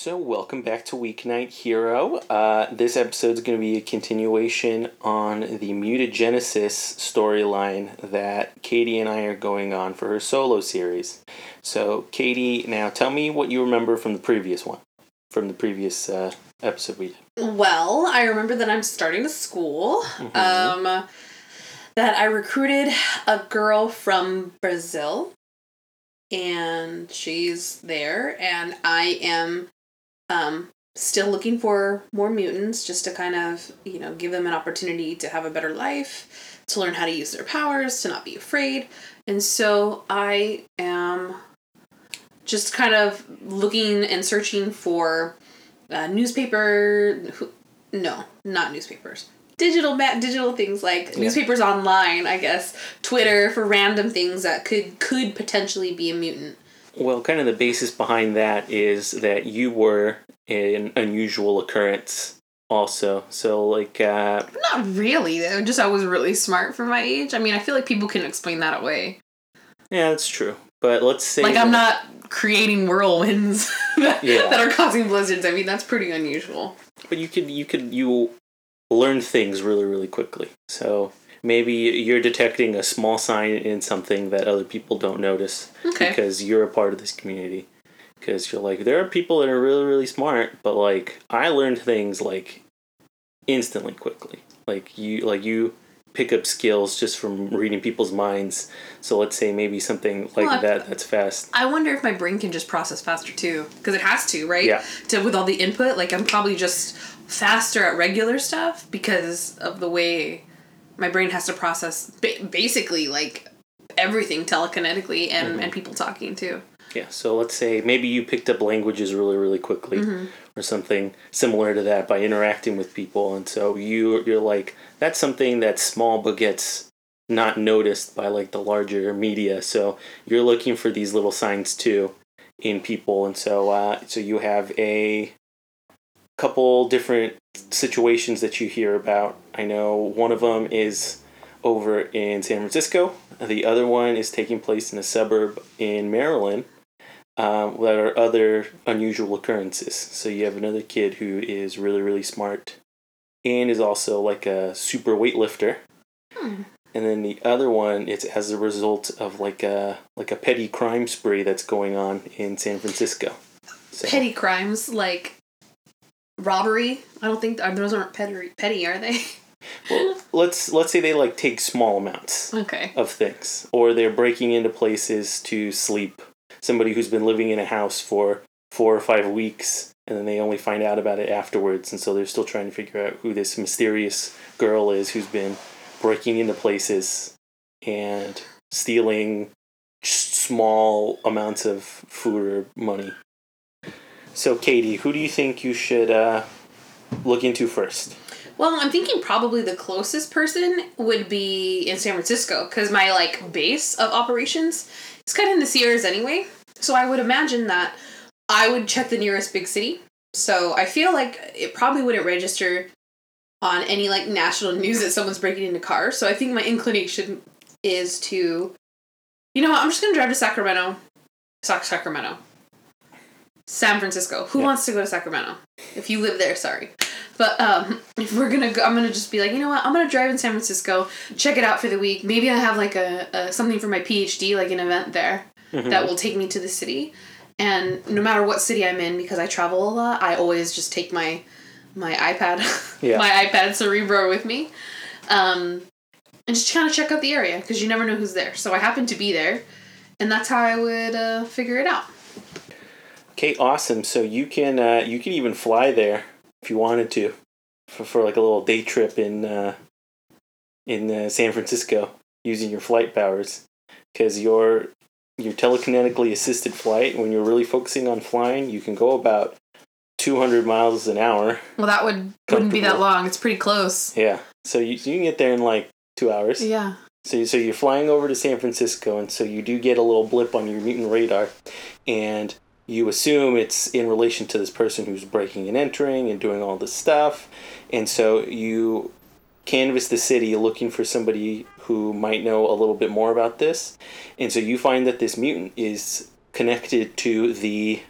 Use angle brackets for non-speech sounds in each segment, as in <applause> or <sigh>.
So, welcome back to Weeknight Hero. Uh, this episode is going to be a continuation on the mutagenesis storyline that Katie and I are going on for her solo series. So, Katie, now tell me what you remember from the previous one, from the previous uh, episode we did. Well, I remember that I'm starting a school. Um, that I recruited a girl from Brazil, and she's there, and I am um, still looking for more mutants just to kind of, you know, give them an opportunity to have a better life, to learn how to use their powers, to not be afraid. And so I am just kind of looking and searching for uh, newspaper. who- No, not newspapers. Digital ma- digital things like Yeah. newspapers online, I guess. Twitter for random things that could could potentially be a mutant. Well, kind of the basis behind that is that you were an unusual occurrence, also. So, like, uh, Not really, though. Just I was really smart for my age. I mean, I feel like people can explain that away. yeah, that's true. But let's say. Like I'm not creating whirlwinds <laughs> that, Yeah. that are causing blizzards. I mean, that's pretty unusual. But you could you could you learn things really really quickly. So maybe you're detecting a small sign in something that other people don't notice Okay. because you're a part of this community. Because you're like there are people that are really really smart, but like I learned things like instantly quickly. Like you like you pick up skills just from reading people's minds. So let's say maybe something like Well, that that's fast. I wonder if my brain can just process faster too, because it has to, right? Yeah. To with all the input, like I'm probably just faster at regular stuff because of the way my brain has to process ba- basically like everything telekinetically and Mm-hmm. and people talking too. Yeah, so let's say maybe you picked up languages really, really quickly, or something similar to that by interacting with people, and so you you're like that's something that's small but gets not noticed by like the larger media. So you're looking for these little signs too in people, and so uh, so you have a couple different situations that you hear about. I know one of them is over in San Francisco. The other one is taking place in a suburb in Maryland. Um, that are other unusual occurrences. So you have another kid who is really, really smart and is also like a super weightlifter. Hmm. And then the other one, it's as a result of like a like a petty crime spree that's going on in San Francisco. So, Petty crimes like robbery. I don't think those aren't petty. Petty are they? <laughs> well, let's let's say they like take small amounts. okay. of things, or they're breaking into places to sleep. Somebody who's been living in a house for four or five weeks, and then they only find out about it afterwards, and so they're still trying to figure out who this mysterious girl is who's been breaking into places and stealing small amounts of food or money. So, Katie, who do you think you should uh, look into first? Well, I'm thinking probably the closest person would be in San Francisco because my like base of operations is kind of in the Sierras anyway. So I would imagine that I would check the nearest big city. So I feel like it probably wouldn't register on any like national news that someone's breaking into cars. So I think my inclination is to, you know what? I'm just gonna drive to Sacramento, Sac Sacramento, San Francisco. Who Yeah. wants to go to Sacramento? If you live there, sorry. But um, <laughs> if we're gonna go, I'm gonna just be like, you know what? I'm gonna drive in San Francisco, check it out for the week. Maybe I have like a, a something for my PhD, like an event there that will take me to the city. And no matter what city I'm in, because I travel a lot, I always just take my my iPad, <laughs> Yeah. my iPad Cerebro with me, um, and just kind of check out the area because you never know who's there. So I happen to be there, and that's how I would uh, figure it out. Okay, awesome. So you can uh, you can even fly there if you wanted to, for, for like a little day trip in uh, in uh, San Francisco using your flight powers, because your your telekinetically assisted flight when you're really focusing on flying, you can go about two hundred miles an hour. Well, that would wouldn't be that long. It's pretty close. Yeah, so you, you can get there in like two hours. Yeah. So, so you're flying over to San Francisco, and so you do get a little blip on your mutant radar, and you assume it's in relation to this person who's breaking and entering and doing all this stuff, and so you canvass the city looking for somebody who might know a little bit more about this, and so you find that this mutant is connected to the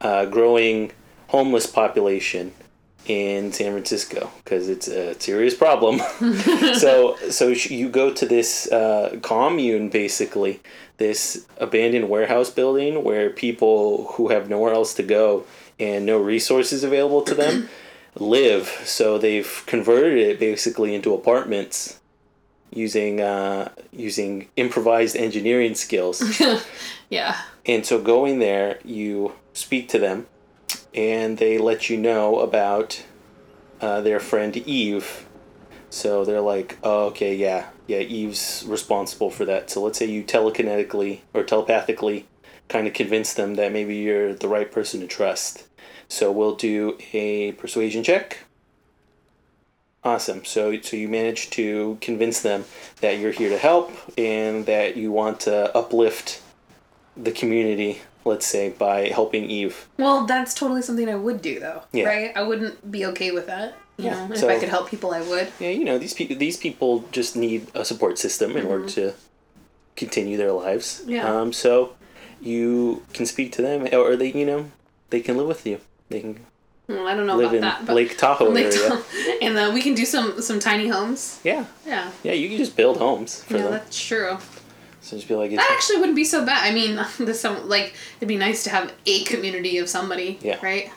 uh, growing homeless population in San Francisco because it's a serious problem. <laughs> <laughs> so so you go to this uh, commune basically, this abandoned warehouse building where people who have nowhere else to go and no resources available to them <clears throat> live. So they've converted it basically into apartments using uh, using improvised engineering skills. <laughs> Yeah. And so going there, you speak to them, and they let you know about uh, their friend Eve. So they're like, oh, okay, yeah, yeah, Eve's responsible for that. So let's say you telekinetically or telepathically kind of convince them that maybe you're the right person to trust. So we'll do a persuasion check. Awesome. So so you manage to convince them that you're here to help and that you want to uplift the community, let's say, by helping Eve. Well, that's totally something I would do, though. Yeah. Right? I wouldn't be okay with that. You Yeah, know, if I could help people, I would. Yeah, you know, these people these people just need a support system in order to continue their lives. Yeah. Um so you can speak to them or they, you know, they can live with you. They can Well, I don't know live about in that, but Lake Tahoe Lake area. Tahoe. <laughs> and uh, we can do some some tiny homes. Yeah. Yeah. Yeah, you can just build homes for Yeah, them. that's true. So just be like, That actually wouldn't be so bad. I mean, <laughs> this some like it'd be nice to have a community of somebody. Yeah. Right.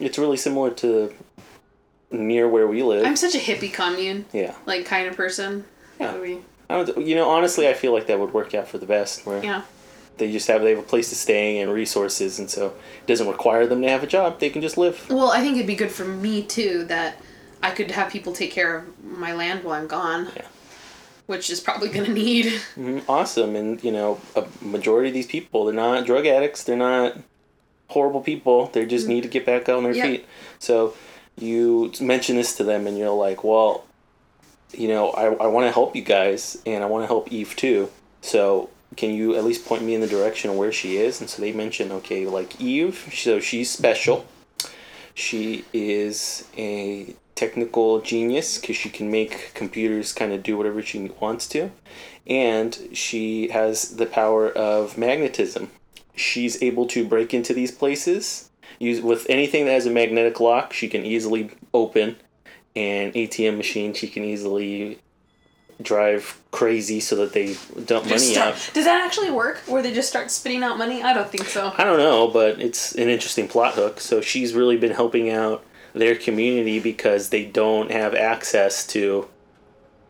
it's really similar to near where we live. I'm such a hippie commune yeah. like kind of person. Yeah. Would be- I don't, you know, honestly, I feel like that would work out for the best. Where yeah. they just have they have a place to stay and resources, and so it doesn't require them to have a job. They can just live. Well, I think it'd be good for me too that I could have people take care of my land while I'm gone. Yeah. Which is probably gonna need. <laughs> Mhm, Awesome, and you know, a majority of these people, they're not drug addicts. They're not horrible people. They just need to get back on their Yeah. feet. So you mention this to them, and you're like, well, you know, I, I want to help you guys, and I want to help Eve too. So can you at least point me in the direction of where she is? And so they mention, okay, like Eve, so she's special. She is a technical genius because she can make computers kind of do whatever she wants to. And she has the power of magnetism. She's able to break into these places. Use with anything that has a magnetic lock, she can easily open. And ATM machine, she can easily drive crazy so that they dump money Just out. Does that actually work? Where they just start spitting out money? I don't think so. I don't know, but it's an interesting plot hook. So she's really been helping out their community because they don't have access to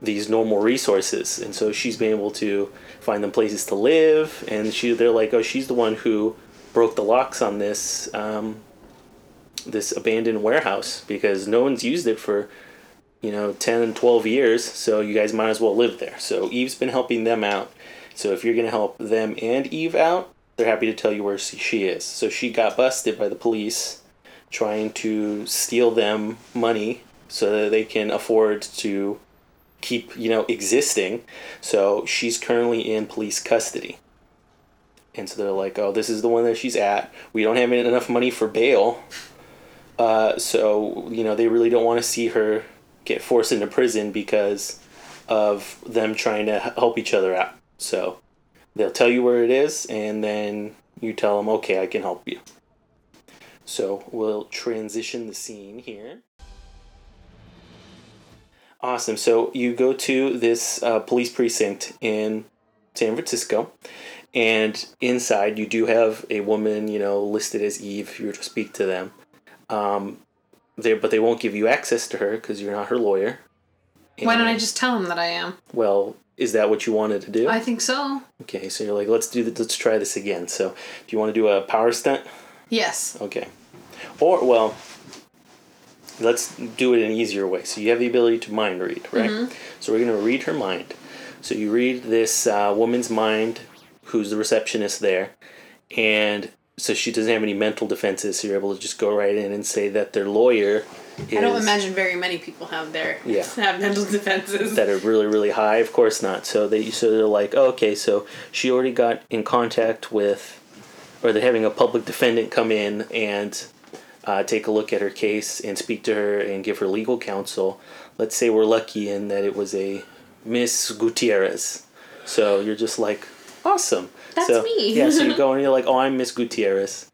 these normal resources, and so she's been able to find them places to live. And she, they're like, oh, she's the one who broke the locks on this um, this abandoned warehouse because no one's used it for you know 10 12 years so you guys might as well live there. So eve's been helping them out. So if you're going to help them and eve out they're happy to tell you where she- she is. So she got busted by the police trying to steal them money so that they can afford to keep you know existing. So she's currently in police custody and so they're like oh this is the one that she's at we don't have enough money for bail uh, so you know they really don't want to see her get forced into prison because of them trying to help each other out. So they'll tell you where it is, and then you tell them, "Okay, I can help you." So we'll transition the scene here. Awesome. So you go to this uh, police precinct in San Francisco, and inside you do have a woman, you know, listed as Eve. If you were to speak to them, um, they but they won't give you access to her because you're not her lawyer. Why don't I just tell them that I am? Well, is that what you wanted to do? I think so. okay, so you're like, let's do th- let's try this again. So, do you want to do a power stunt? Yes. Okay. Or well, let's do it in an easier way. So you have the ability to mind read, right? So we're gonna read her mind. So you read this uh, woman's mind, who's the receptionist there, and so she doesn't have any mental defenses. So you're able to just go right in and say that their lawyer is I don't imagine very many people have their Yeah. <laughs> have mental defenses. that are really really high. Of course not. So they so they're like, oh, okay, so she already got in contact with, or they're having a public defendant come in and uh, take a look at her case and speak to her and give her legal counsel. Let's say we're lucky in that it was a Miss Gutierrez. So you're just like, awesome. That's so, me. yeah. So you <laughs> go and you're like, oh, I'm Miss Gutierrez.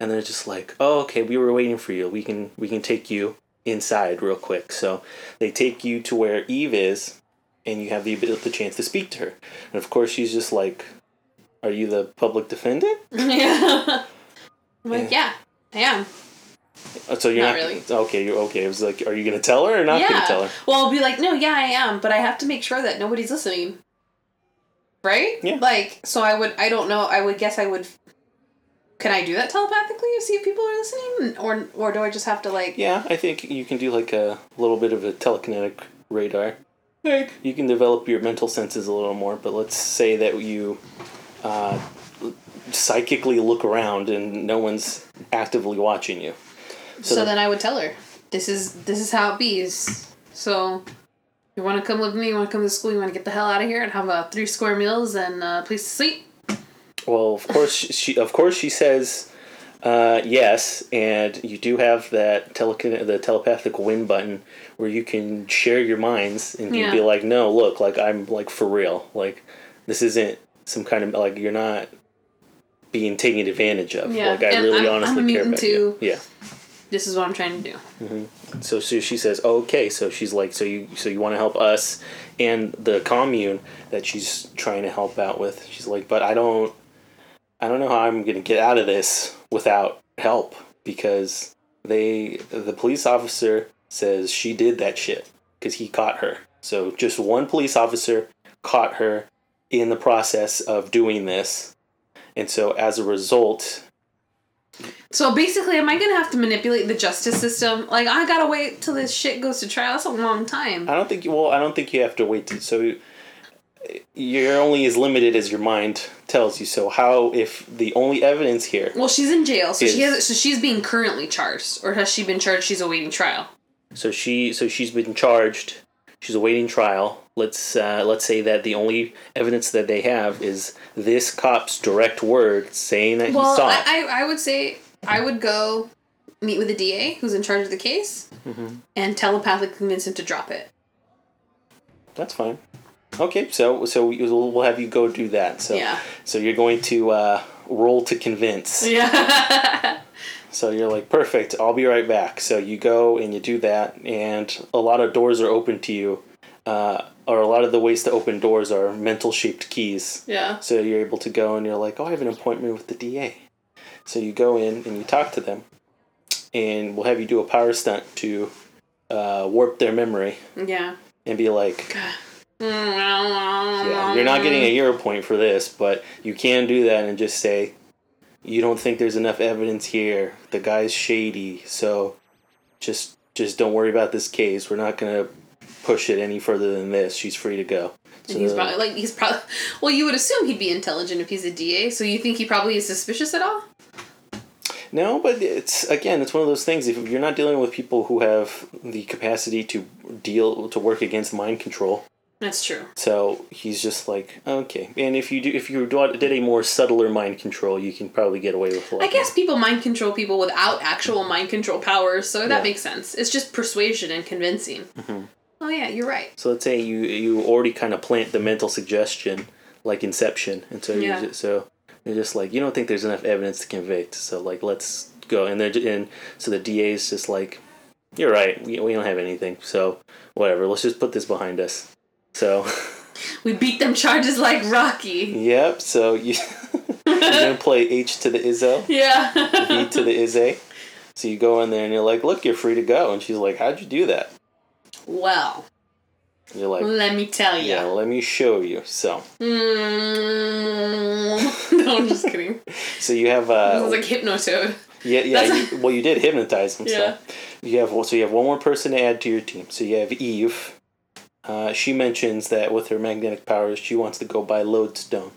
and they're just like, "Oh, okay, we were waiting for you. We can we can take you inside real quick." So they take you to where Eve is, and you have the ability, the chance to speak to her. And of course, she's just like, "Are you the public defendant?" <laughs> yeah. I'm like, yeah, I am. Uh, So you're Not not, really. okay. You're okay. It was like, are you gonna tell her or not yeah. gonna tell her? Well, I'll be like, no, yeah, I am, but I have to make sure that nobody's listening. Right? Yeah. Like, so I would, I don't know, I would guess I would. Can I do that telepathically to see if people are listening, or or do I just have to like? Yeah, I think you can do like a little bit of a telekinetic radar. Like you can develop your mental senses a little more, but let's say that you uh, psychically look around and no one's actively watching you. So, the- then I would tell her, this is this is how it bees. So, you want to come with me? You want to come to school? You want to get the hell out of here and have a three square meals and a place to sleep? Well, of course she, of course she says uh, yes, and you do have that telekin- the telepathic win button where you can share your minds and you'd be like, no, look, like I'm like for real, like this isn't some kind of like you're not being taken advantage of. Yeah, Like I and really I'm- I'm honestly a care about you. Yeah. This is what I'm trying to do. Mm-hmm. So, so she says, okay. So she's like, so you so you want to help us and the commune that she's trying to help out with. She's like, but I don't, I don't know how I'm gonna get out of this without help because they the police officer says she did that shit because he caught her. So just one police officer caught her in the process of doing this, and so as a result, So basically, am I gonna have to manipulate the justice system? Like, I gotta wait till this shit goes to trial. That's a long time. I don't think you. Well, I don't think you have to wait. To, so you're only as limited as your mind tells you. So how if the only evidence here? Well, she's in jail, so she has. So she's being currently charged, or has she been charged? She's awaiting trial. So she. So she's been charged. She's awaiting trial. Let's uh, let's say that the only evidence that they have is this cop's direct word saying that Well, he saw it. I, I I would say I would go meet with the DA who's in charge of the case Mm-hmm. and telepathically convince him to drop it. That's fine. Okay, so so we'll, we'll have you go do that. So Yeah. so you're going to uh, roll to convince. Yeah. <laughs> So you're like, perfect, I'll be right back. So you go and you do that, and a lot of doors are open to you. Uh, or a lot of the ways to open doors are mental shaped keys. yeah. So you're able to go and you're like, oh, I have an appointment with the DA. So you go in and you talk to them, and we'll have you do a power stunt to uh, warp their memory Yeah. and be like, Yeah. yeah, you're not getting a hero point for this, but you can do that and just say, you don't think there's enough evidence here. The guy's shady, so just just don't worry about this case. We're not gonna push it any further than this. She's free to go. And he's probably like he's probably well. You would assume he'd be intelligent if he's a DA. So you think he probably is suspicious at all? No, but it's again, it's one of those things. If you're not dealing with people who have the capacity to deal to work against mind control, That's true. so he's just like okay. And if you do, if you did a more subtler mind control, you can probably get away with a lot I guess people mind control people without actual mind control powers, so that Yeah. makes sense. It's just persuasion and convincing. Mm-hmm. Oh yeah, you're right. So let's say you you already kind of plant the mental suggestion like Inception, and so Yeah. you just, so you're just like you don't think there's enough evidence to convict, so like let's go, and they're ju- and so the DA is just like, you're right, we, we don't have anything, so whatever, let's just put this behind us. So We beat them charges like Rocky. yep, so you <laughs> you're gonna play H to the Izzo, Yeah. B to the Izze. So you go in there and you're like, look, you're free to go, and she's like, how'd you do that? well, you're like, let me tell you. yeah, let me show you. So Mm, <laughs> no, I'm just kidding. <laughs> so you have uh, This is like Hypnotoad. Yeah, yeah. You, well, you did hypnotize him. Yeah. So you have so you have one more person to add to your team. So you have Eve. Uh, she mentions that with her magnetic powers, she wants to go by lodestone.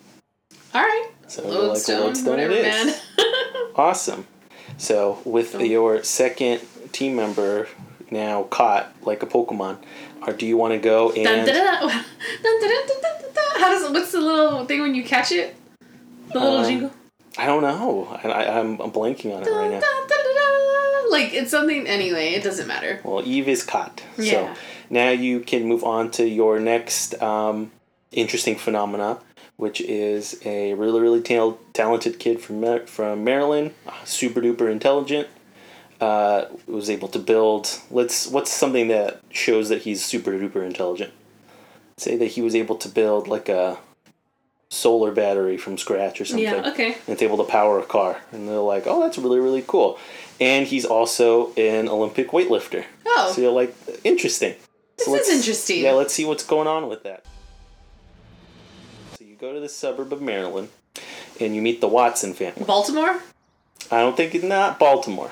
All right. So lodestone, like, lodestone whatever, it is. <laughs> awesome. So with oh. your second team member now caught like a Pokemon, or do you want to go and? <laughs> Dun, dun, dun, How does what's the little thing when you catch it? The little um, jingle. I don't know. I, I, am blanking on it right now. Like it's something anyway. It doesn't matter. Well, Eve is caught. Yeah. So now you can move on to your next um, interesting phenomena, which is a really really tal- talented kid from Mar- from Maryland, super duper intelligent. Uh, was able to build. Let's what's something that shows that he's super duper intelligent. Say that he was able to build like a solar battery from scratch or something. Yeah. Okay. And it's able to power a car, and they're like, "Oh, that's really really cool." And he's also an Olympic weightlifter. Oh. So you're like, interesting. This is interesting. Yeah, let's see what's going on with that. So you go to the suburb of Maryland, and you meet the Watson family. Baltimore. I don't think it's not Baltimore.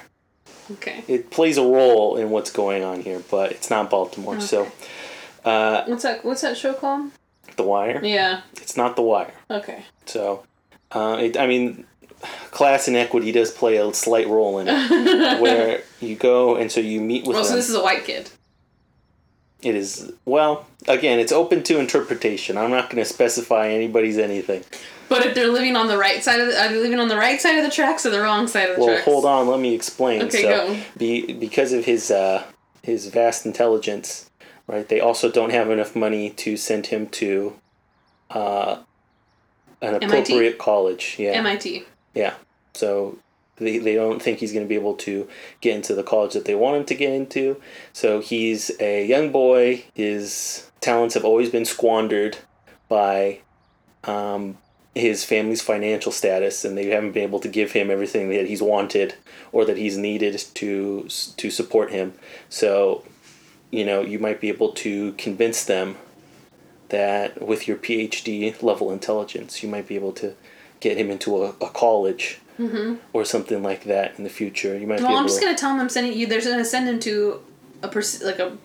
Okay. It plays a role in what's going on here, but it's not Baltimore. So, uh, What's that? What's that show called? The Wire. Yeah. It's not The Wire. Okay. So, uh, it, I mean, class inequity does play a slight role in it, <laughs> where you go and so you meet with Well, so this is a white kid. It is well, again, it's open to interpretation. I'm not going to specify anybody's anything. But if they're living on the right side of the, are they living on the right side of the tracks or the wrong side of the Well, tracks? Well, hold on, let me explain. Okay, so, go. Be, because of his uh, his vast intelligence, right? They also don't have enough money to send him to uh, an MIT? appropriate college. Yeah, MIT. yeah. So they, they don't think he's going to be able to get into the college that they want him to get into. So he's a young boy. His talents have always been squandered by um, his family's financial status, and they haven't been able to give him everything that he's wanted or that he's needed to to support him. So, you know, you might be able to convince them that with your PhD level intelligence, you might be able to get him into a, a college mm-hmm. or something like that in the future. You might be Well, able I'm just to. gonna tell him I'm sending you. They're gonna send him to a pers- like a,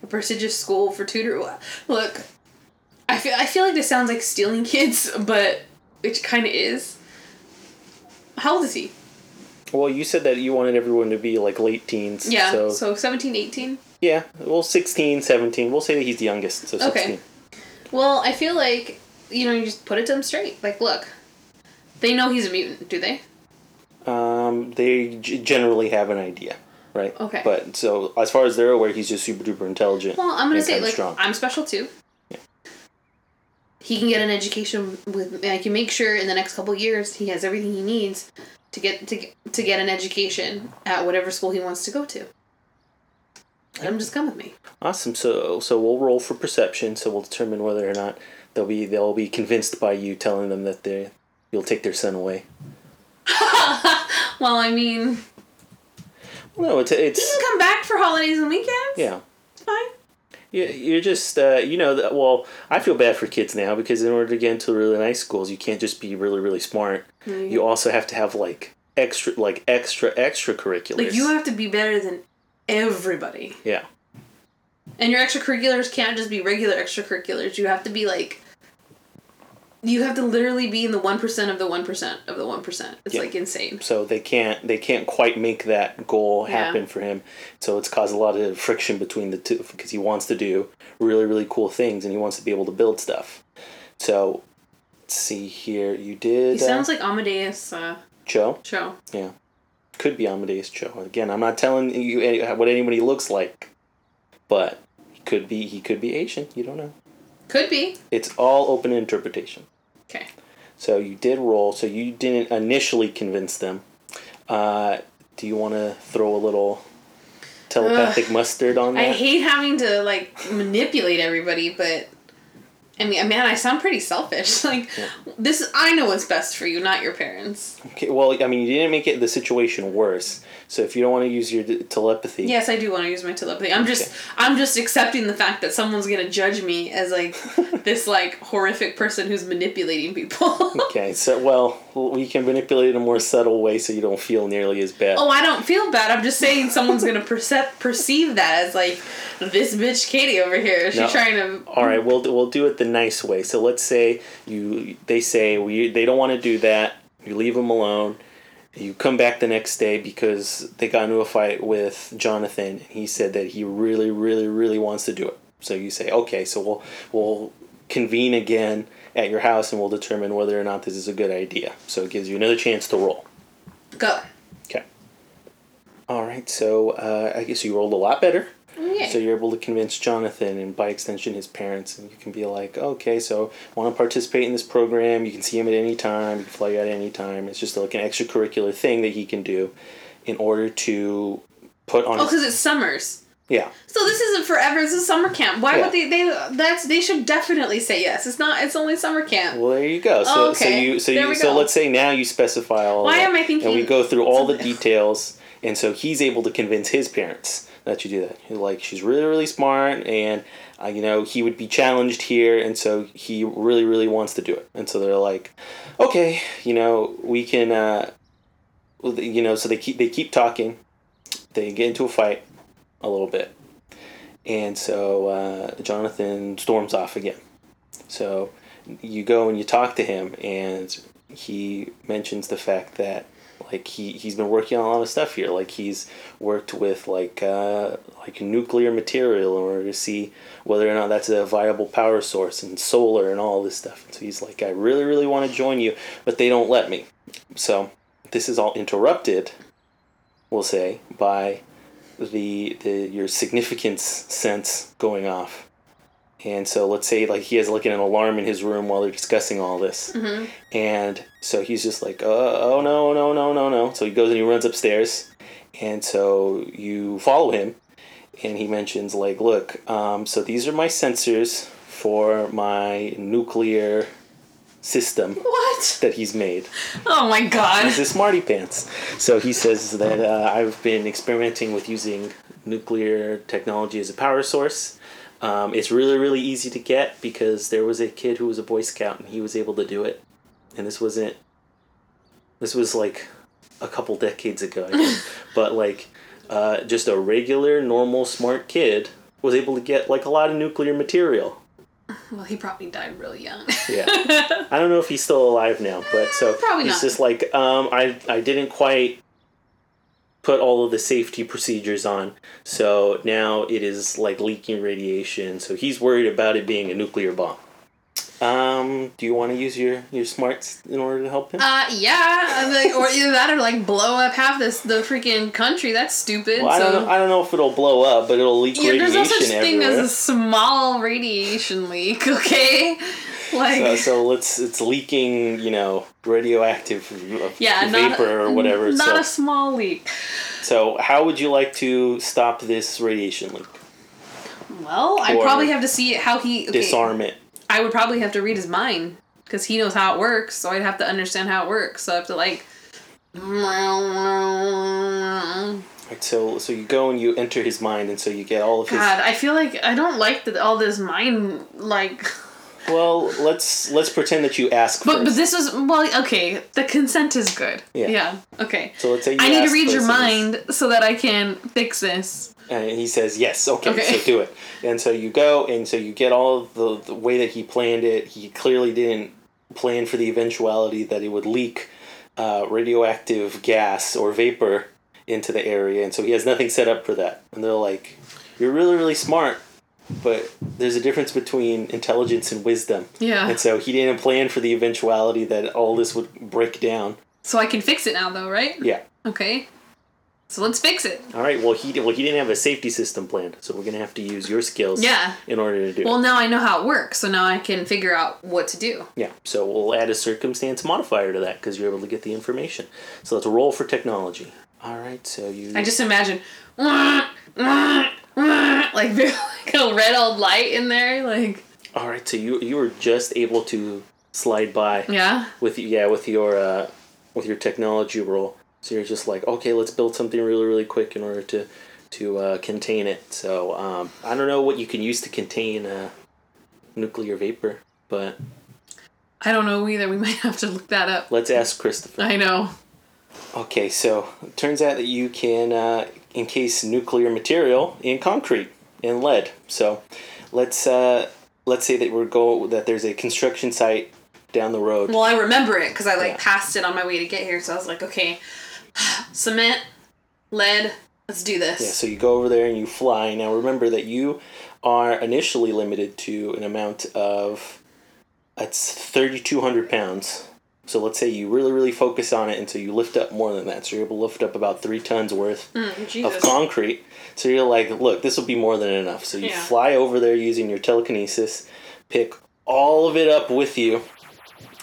a prestigious school for tutor. Look, I feel I feel like this sounds like stealing kids, <laughs> but it kind of is. How old is he? Well, you said that you wanted everyone to be like late teens. Yeah, So, so, 17, 18? Yeah, well, 16, 17. We'll say that he's the youngest, so 16. Okay. Well, I feel like you know you just put it to them straight. Like, look, they know he's a mutant, do they? Um, they g- generally have an idea, right? Okay. But so as far as they're aware, he's just super duper intelligent. Well, I'm gonna say like strong. I'm special too. He can get an education with. I can make sure in the next couple years he has everything he needs to get to to get an education at whatever school he wants to go to. Let him just come with me. Awesome. So so we'll roll for perception. So we'll determine whether or not they'll be they'll be convinced by you telling them that they you'll take their son away. <laughs> Well, I mean, No, it's he it's can come back for holidays and weekends. yeah. It's fine. You- You're just, uh, you know, well, I feel bad for kids now because in order to get into really nice schools, you can't just be really, really smart. Mm-hmm. You also have to have like extra, like extra, extracurriculars. Like you have to be better than everybody. yeah. And your extracurriculars can't just be regular extracurriculars. You have to be like you have to literally be in the 1% of the 1% of the 1%. It's Yeah. like insane. So they can't, they can't quite make that goal Yeah. happen for him. So it's caused a lot of friction between the two because he wants to do really, really cool things and he wants to be able to build stuff. So let's see here. You did. He sounds like Amadeus uh, Joe. Cho. Yeah. Could be Amadeus Cho. Again, I'm not telling you what anybody looks like, but he could be he could be Asian. You don't know. Could be. It's all open interpretation. Okay. So you did roll. So you didn't initially convince them. Uh, do you want to throw a little telepathic mustard on that? I hate having to like manipulate everybody, but I mean, man, I sound pretty selfish. <laughs> Like this, I know what's best for you, not your parents. okay. Well, I mean, you didn't make it the situation worse. So if you don't want to use your uh, telepathy, Yes, I do want to use my telepathy. I'm just, I'm just accepting the fact that someone's gonna judge me as like <laughs> this like horrific person who's manipulating people. <laughs> Okay. So well, we can manipulate in a more subtle way so you don't feel nearly as bad. oh, I don't feel bad. I'm just saying someone's gonna percep- perceive that as like this bitch Katie over here. She's No. trying to. All right, we'll we'll do it the nice way. So let's say you they say we they don't want to do that. You leave them alone. You come back the next day because they got into a fight with Jonathan. and He said that he really, really, really wants to do it. So you say, okay, so we'll we'll convene again at your house and we'll determine whether or not this is a good idea. So it gives you another chance to roll. Go. Okay. All right, so uh, I guess you rolled a lot better. Yeah, So you're able to convince Jonathan and by extension his parents, and you can be like, okay, so want to participate in this program? You can see him at any time. You can fly out at any time. It's just like an extracurricular thing that he can do in order to put on. oh, his- because it's summers. yeah, So this isn't forever. It's a summer camp. Why Yeah. would they? They that's they should definitely say yes. It's not. It's only summer camp. Well, there you go. So, Oh, so you, so There you, so let's say now you specify all. Why that, am I thinking And we go through all the details, and so he's able to convince his parents that you do that. Like, she's really, really smart, and uh, you know he would be challenged here, and so he really, really wants to do it. And so they're like, okay, you know, we can, uh, you know, so they keep they keep talking, they get into a fight, a little bit, and so uh, Jonathan storms off again. So you go and you talk to him, and he mentions the fact that like he he's been working on a lot of stuff here. Like he's worked with like uh, like nuclear material in order to see whether or not that's a viable power source and solar and all this stuff. So he's like, I really really want to join you, but they don't let me. So this is all interrupted. We'll say by the the your significance sense going off. And so let's say like he has like an alarm in his room while they're discussing all this. Mm-hmm. And so he's just like, oh, oh no, no, no, no, no. So he goes and he runs upstairs. And so you follow him. And he mentions, like, look, um, so these are my sensors for my nuclear system <laughs> What? that he's made. Oh my god. He's a smarty pants. So he says that uh, I've been experimenting with using nuclear technology as a power source. Um, it's really, really easy to get because there was a kid who was a Boy Scout and he was able to do it. And this wasn't. This was like a couple decades ago, <laughs> but like uh, just a regular, normal, smart kid was able to get like a lot of nuclear material. <laughs> Well, he probably died really young. Yeah. <laughs> I don't know if he's still alive now, but so Probably he's not. just like, um, I I didn't quite put all of the safety procedures on, so now it is like leaking radiation. So he's worried about it being a nuclear bomb. Um, do you want to use your your smarts in order to help him? Uh, yeah, I'm like, or either that or like blow up half this the freaking country. That's stupid. well, I so don't know. I don't know if it'll blow up, but it'll leak yeah, radiation there's no such thing as a small radiation leak. <laughs> Okay, <laughs> like so, so let's it's leaking, you know, radioactive yeah, vapor not, or whatever. Not so, a small leak. so how would you like to stop this radiation leak? Well, I probably have to see how he okay, Disarm it. I would probably have to read his mind because he knows how it works. So I'd have to understand how it works. So I have to like. Right, so so you go and you enter his mind, and so you get all of his. God, I feel like I don't like that all this mind like. <laughs> Well, let's let's pretend that you ask But but this was well okay. The consent is good. Yeah. Yeah. Okay. so let's say you I need to read your mind so that I can fix this. And he says yes. Okay, Okay. so do it. And so you go, and so you get all the the way that he planned it. He clearly didn't plan for the eventuality that it would leak uh, radioactive gas or vapor into the area, and so he has nothing set up for that. And they're like, "You're really really smart." But there's a difference between intelligence and wisdom. Yeah. And so he didn't plan for the eventuality that all this would break down. So I can fix it now though, right? Yeah. Okay. So let's fix it. All right. Well, he well he didn't have a safety system planned, so we're gonna have to use your skills. Yeah. In order to do it. Well, it. now I know how it works, so now I can figure out what to do. Yeah. So we'll add a circumstance modifier to that because you're able to get the information. So let's roll for technology. All right. So you. I just imagine like <laughs> like a red old light in there, like All right. So you you were just able to slide by yeah. with yeah with your uh, with your technology roll. So you're just like, okay, let's build something really really quick in order to to uh, contain it. So um, I don't know what you can use to contain uh, nuclear vapor, but I don't know either. We <laughs> might have to look that up. let's ask Christopher. I know. Okay, so it turns out that you can uh, encase nuclear material in concrete and lead. So let's uh, let's say that we're go that there's a construction site down the road. Well, I remember it because I like Yeah. passed it on my way to get here. So I was like, okay, <sighs> cement, lead. Let's do this. Yeah, so you go over there and you fly. Now remember that you are initially limited to an amount of that's thirty two hundred pounds So let's say you really, really focus on it until you lift up more than that. So you're able to lift up about three tons worth Mm, of concrete. So you're like, look, this will be more than enough. So you Yeah. fly over there using your telekinesis, pick all of it up with you,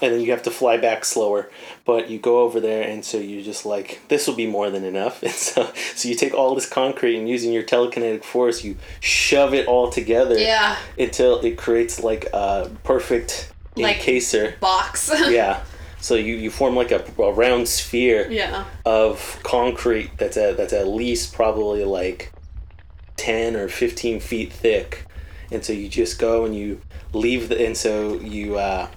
and then you have to fly back slower. But you go over there, and so you're just like, this will be more than enough. <laughs> And so, so you take all this concrete and using your telekinetic force, you shove it all together yeah. until it creates like a perfect Like- encaser. Box. <laughs> Yeah. So you, you form like a, a round sphere yeah. of concrete that's at that's at least probably like ten or fifteen feet thick, and so you just go and you leave the and so you uh,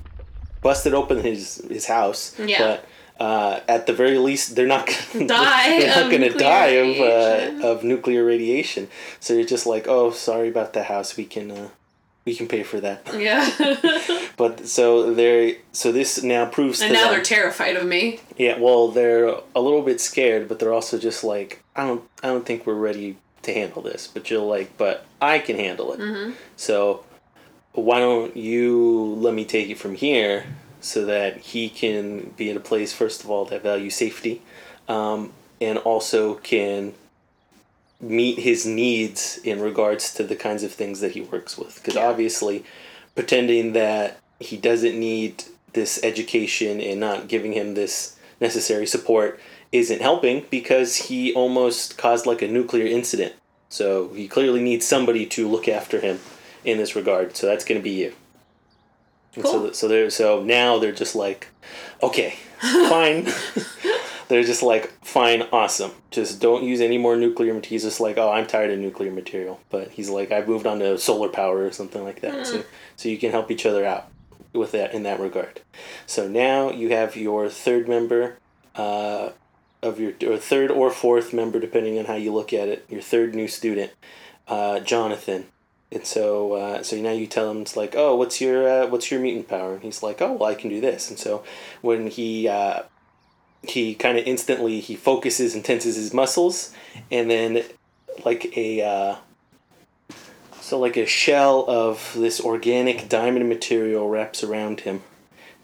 busted open his his house. Yeah. But uh, at the very least, they're not gonna Die <laughs> They're not of gonna die of uh, of nuclear radiation. So you're just like, oh, sorry about the house. We can uh, we can pay for that. <laughs> Yeah. <laughs> But so they're so this now proves and now them- they're terrified of me. yeah, well, they're a little bit scared, but they're also just like, I don't, I don't think we're ready to handle this. But you'll like, but I can handle it. Mm-hmm. So why don't you let me take it from here, so that he can be in a place first of all that value safety, um, and also can meet his needs in regards to the kinds of things that he works with. Because Yeah. obviously, pretending that he doesn't need this education and not giving him this necessary support isn't helping because he almost caused like a nuclear incident. So he clearly needs somebody to look after him in this regard. So that's going to be you. And so, Cool. so they're so now they're just like, okay, <laughs> fine. <laughs> they're just like, fine, awesome. Just don't use any more nuclear material. He's just like, oh, I'm tired of nuclear material. But he's like, I've moved on to solar power or something like that. So, so you can help each other out with that in that regard. So now you have your third member uh, of your or third or fourth member, depending on how you look at it. Your third new student, uh, Jonathan. And so, uh, so now you tell him it's like, oh, what's your uh, what's your mutant power? And he's like, oh, well, I can do this. And so when he uh, he kind of instantly he focuses and tenses his muscles, and then like a uh, so like a shell of this organic diamond material wraps around him.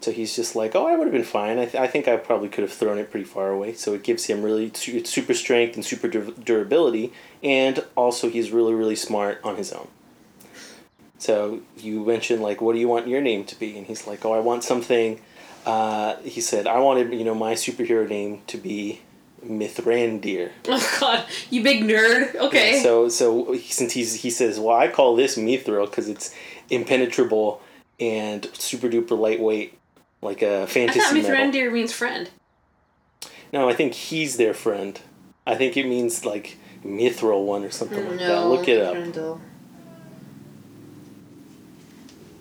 So he's just like, oh, I would have been fine. I, th- I think I probably could have thrown it pretty far away. So it gives him really su- super strength and super dur- durability, and also he's really really smart on his own. So you mentioned like, what do you want your name to be? And he's like, oh, I want something. Uh, he said, I wanted you know my superhero name to be Mithrandir. <laughs> Oh God, you big nerd. Okay. Yeah, so so since he's he says, well, I call this Mithril because it's impenetrable and super duper lightweight, like a fantasy I thought metal. Mithrandir means friend. No, I think he's their friend. I think it means like Mithril one or something like that. Look it up.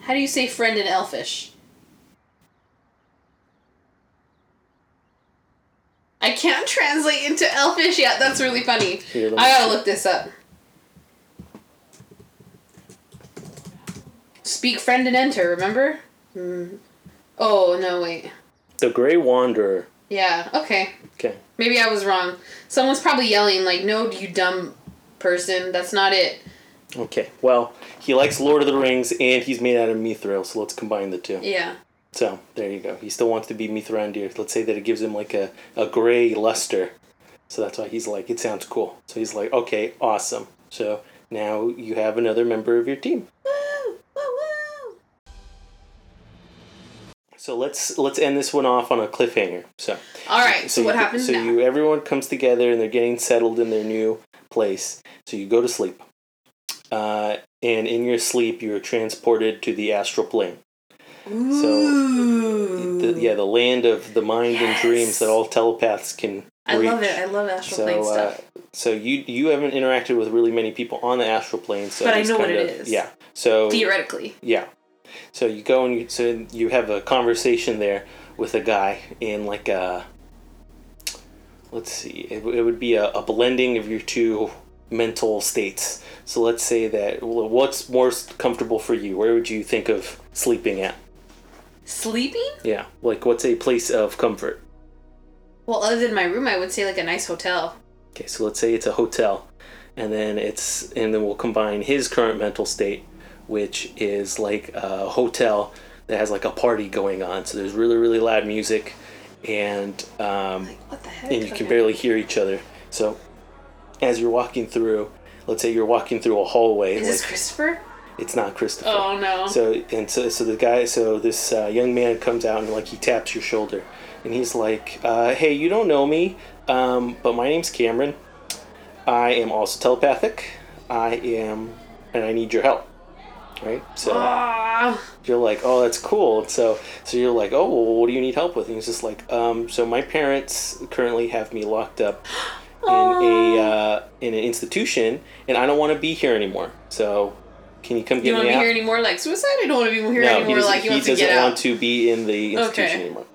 How do you say friend in Elfish? I can't translate into Elfish yet. That's really funny. Here, I gotta see. look this up. Speak friend and enter. Remember? Mm. Oh no! Wait. The Grey Wanderer. Yeah. Okay. Okay. Maybe I was wrong. Someone's probably yelling like, "No, you dumb person. That's not it." Okay. Well, he likes Lord of the Rings and he's made out of Mithril, so let's combine the two. Yeah. So there you go. He still wants to be Mithrandir. Let's say that it gives him like a, a gray luster. So that's why he's like, it sounds cool. So he's like, okay, awesome. So now you have another member of your team. So let's let's end this one off on a cliffhanger. So All right. So, what you, happens So now? you everyone comes together and they're getting settled in their new place. So you go to sleep, uh, and in your sleep you're transported to the astral plane. Ooh. The, yeah, the land of the mind and dreams that all telepaths can. I love it. I love astral So, plane uh, stuff. so you you haven't interacted with really many people on the astral plane, so But I know what kind it of- is. Yeah. So Theoretically. yeah, so you go and you, so you have a conversation there with a guy in like a. Let's see. It, it would be a, a blending of your two mental states. So let's say that well, what's most comfortable for you? Where would you think of sleeping at? Sleeping? Yeah, like what's a place of comfort? Well, other than my room, I would say like a nice hotel. Okay, so let's say it's a hotel, and then it's and then we'll combine his current mental state, which is like a hotel that has like a party going on. So there's really really loud music, and um, Like, what the heck? and you can barely hear each other. So as you're walking through, let's say you're walking through a hallway, Is like this Christopher? it's not Christopher. Oh no. So and so so the guy so this uh, young man comes out and like he taps your shoulder, and he's like, uh, "Hey, you don't know me, um, but my name's Cameron. I am also telepathic. I am, and I need your help." Right. So Ah, you're like, "Oh, that's cool." So so you're like, "Oh, well, what do you need help with?" And he's just like, um, "So my parents currently have me locked up." In a uh, in an institution, and I don't want to be here anymore. So, can you come get you get don't want to be out? here anymore? Like suicide? I don't want to be here no, he anymore. doesn't, Like you he doesn't get want out. to be in the institution Okay. anymore.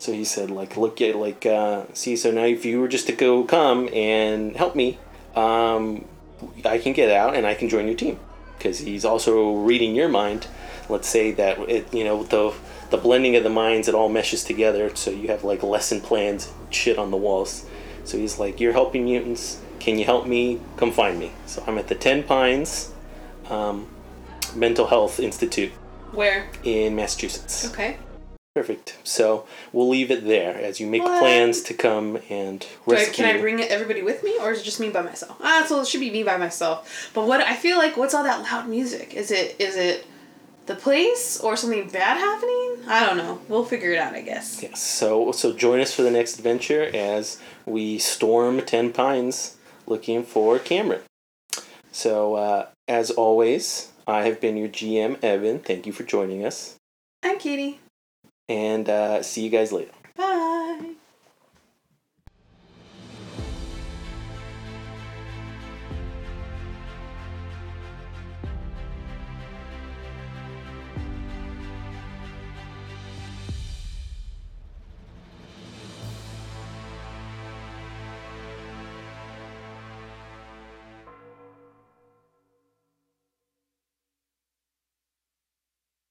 So he said, like, look at like, uh, see, so now if you were just to go come and help me, um, I can get out and I can join your team because he's also reading your mind. Let's say that it, you know, the the blending of the minds, it all meshes together. So you have like lesson plans, shit on the walls. So he's like, you're helping mutants. Can you help me? Come find me. So I'm at the Ten Pines um, Mental Health Institute Where? in Massachusetts. Okay. Perfect. So we'll leave it there as you make What? plans to come and Do I, rescue. can I bring everybody with me, or is it just me by myself? Ah, so it should be me by myself. But what I feel like, what's all that loud music? Is it is it the place or something bad happening? I don't know. We'll figure it out, I guess. Yes. So so join us for the next adventure as we storm Ten Pines looking for Cameron. So uh, as always, I have been your GM Evan. Thank you for joining us, I'm Katie. And uh, see you guys later.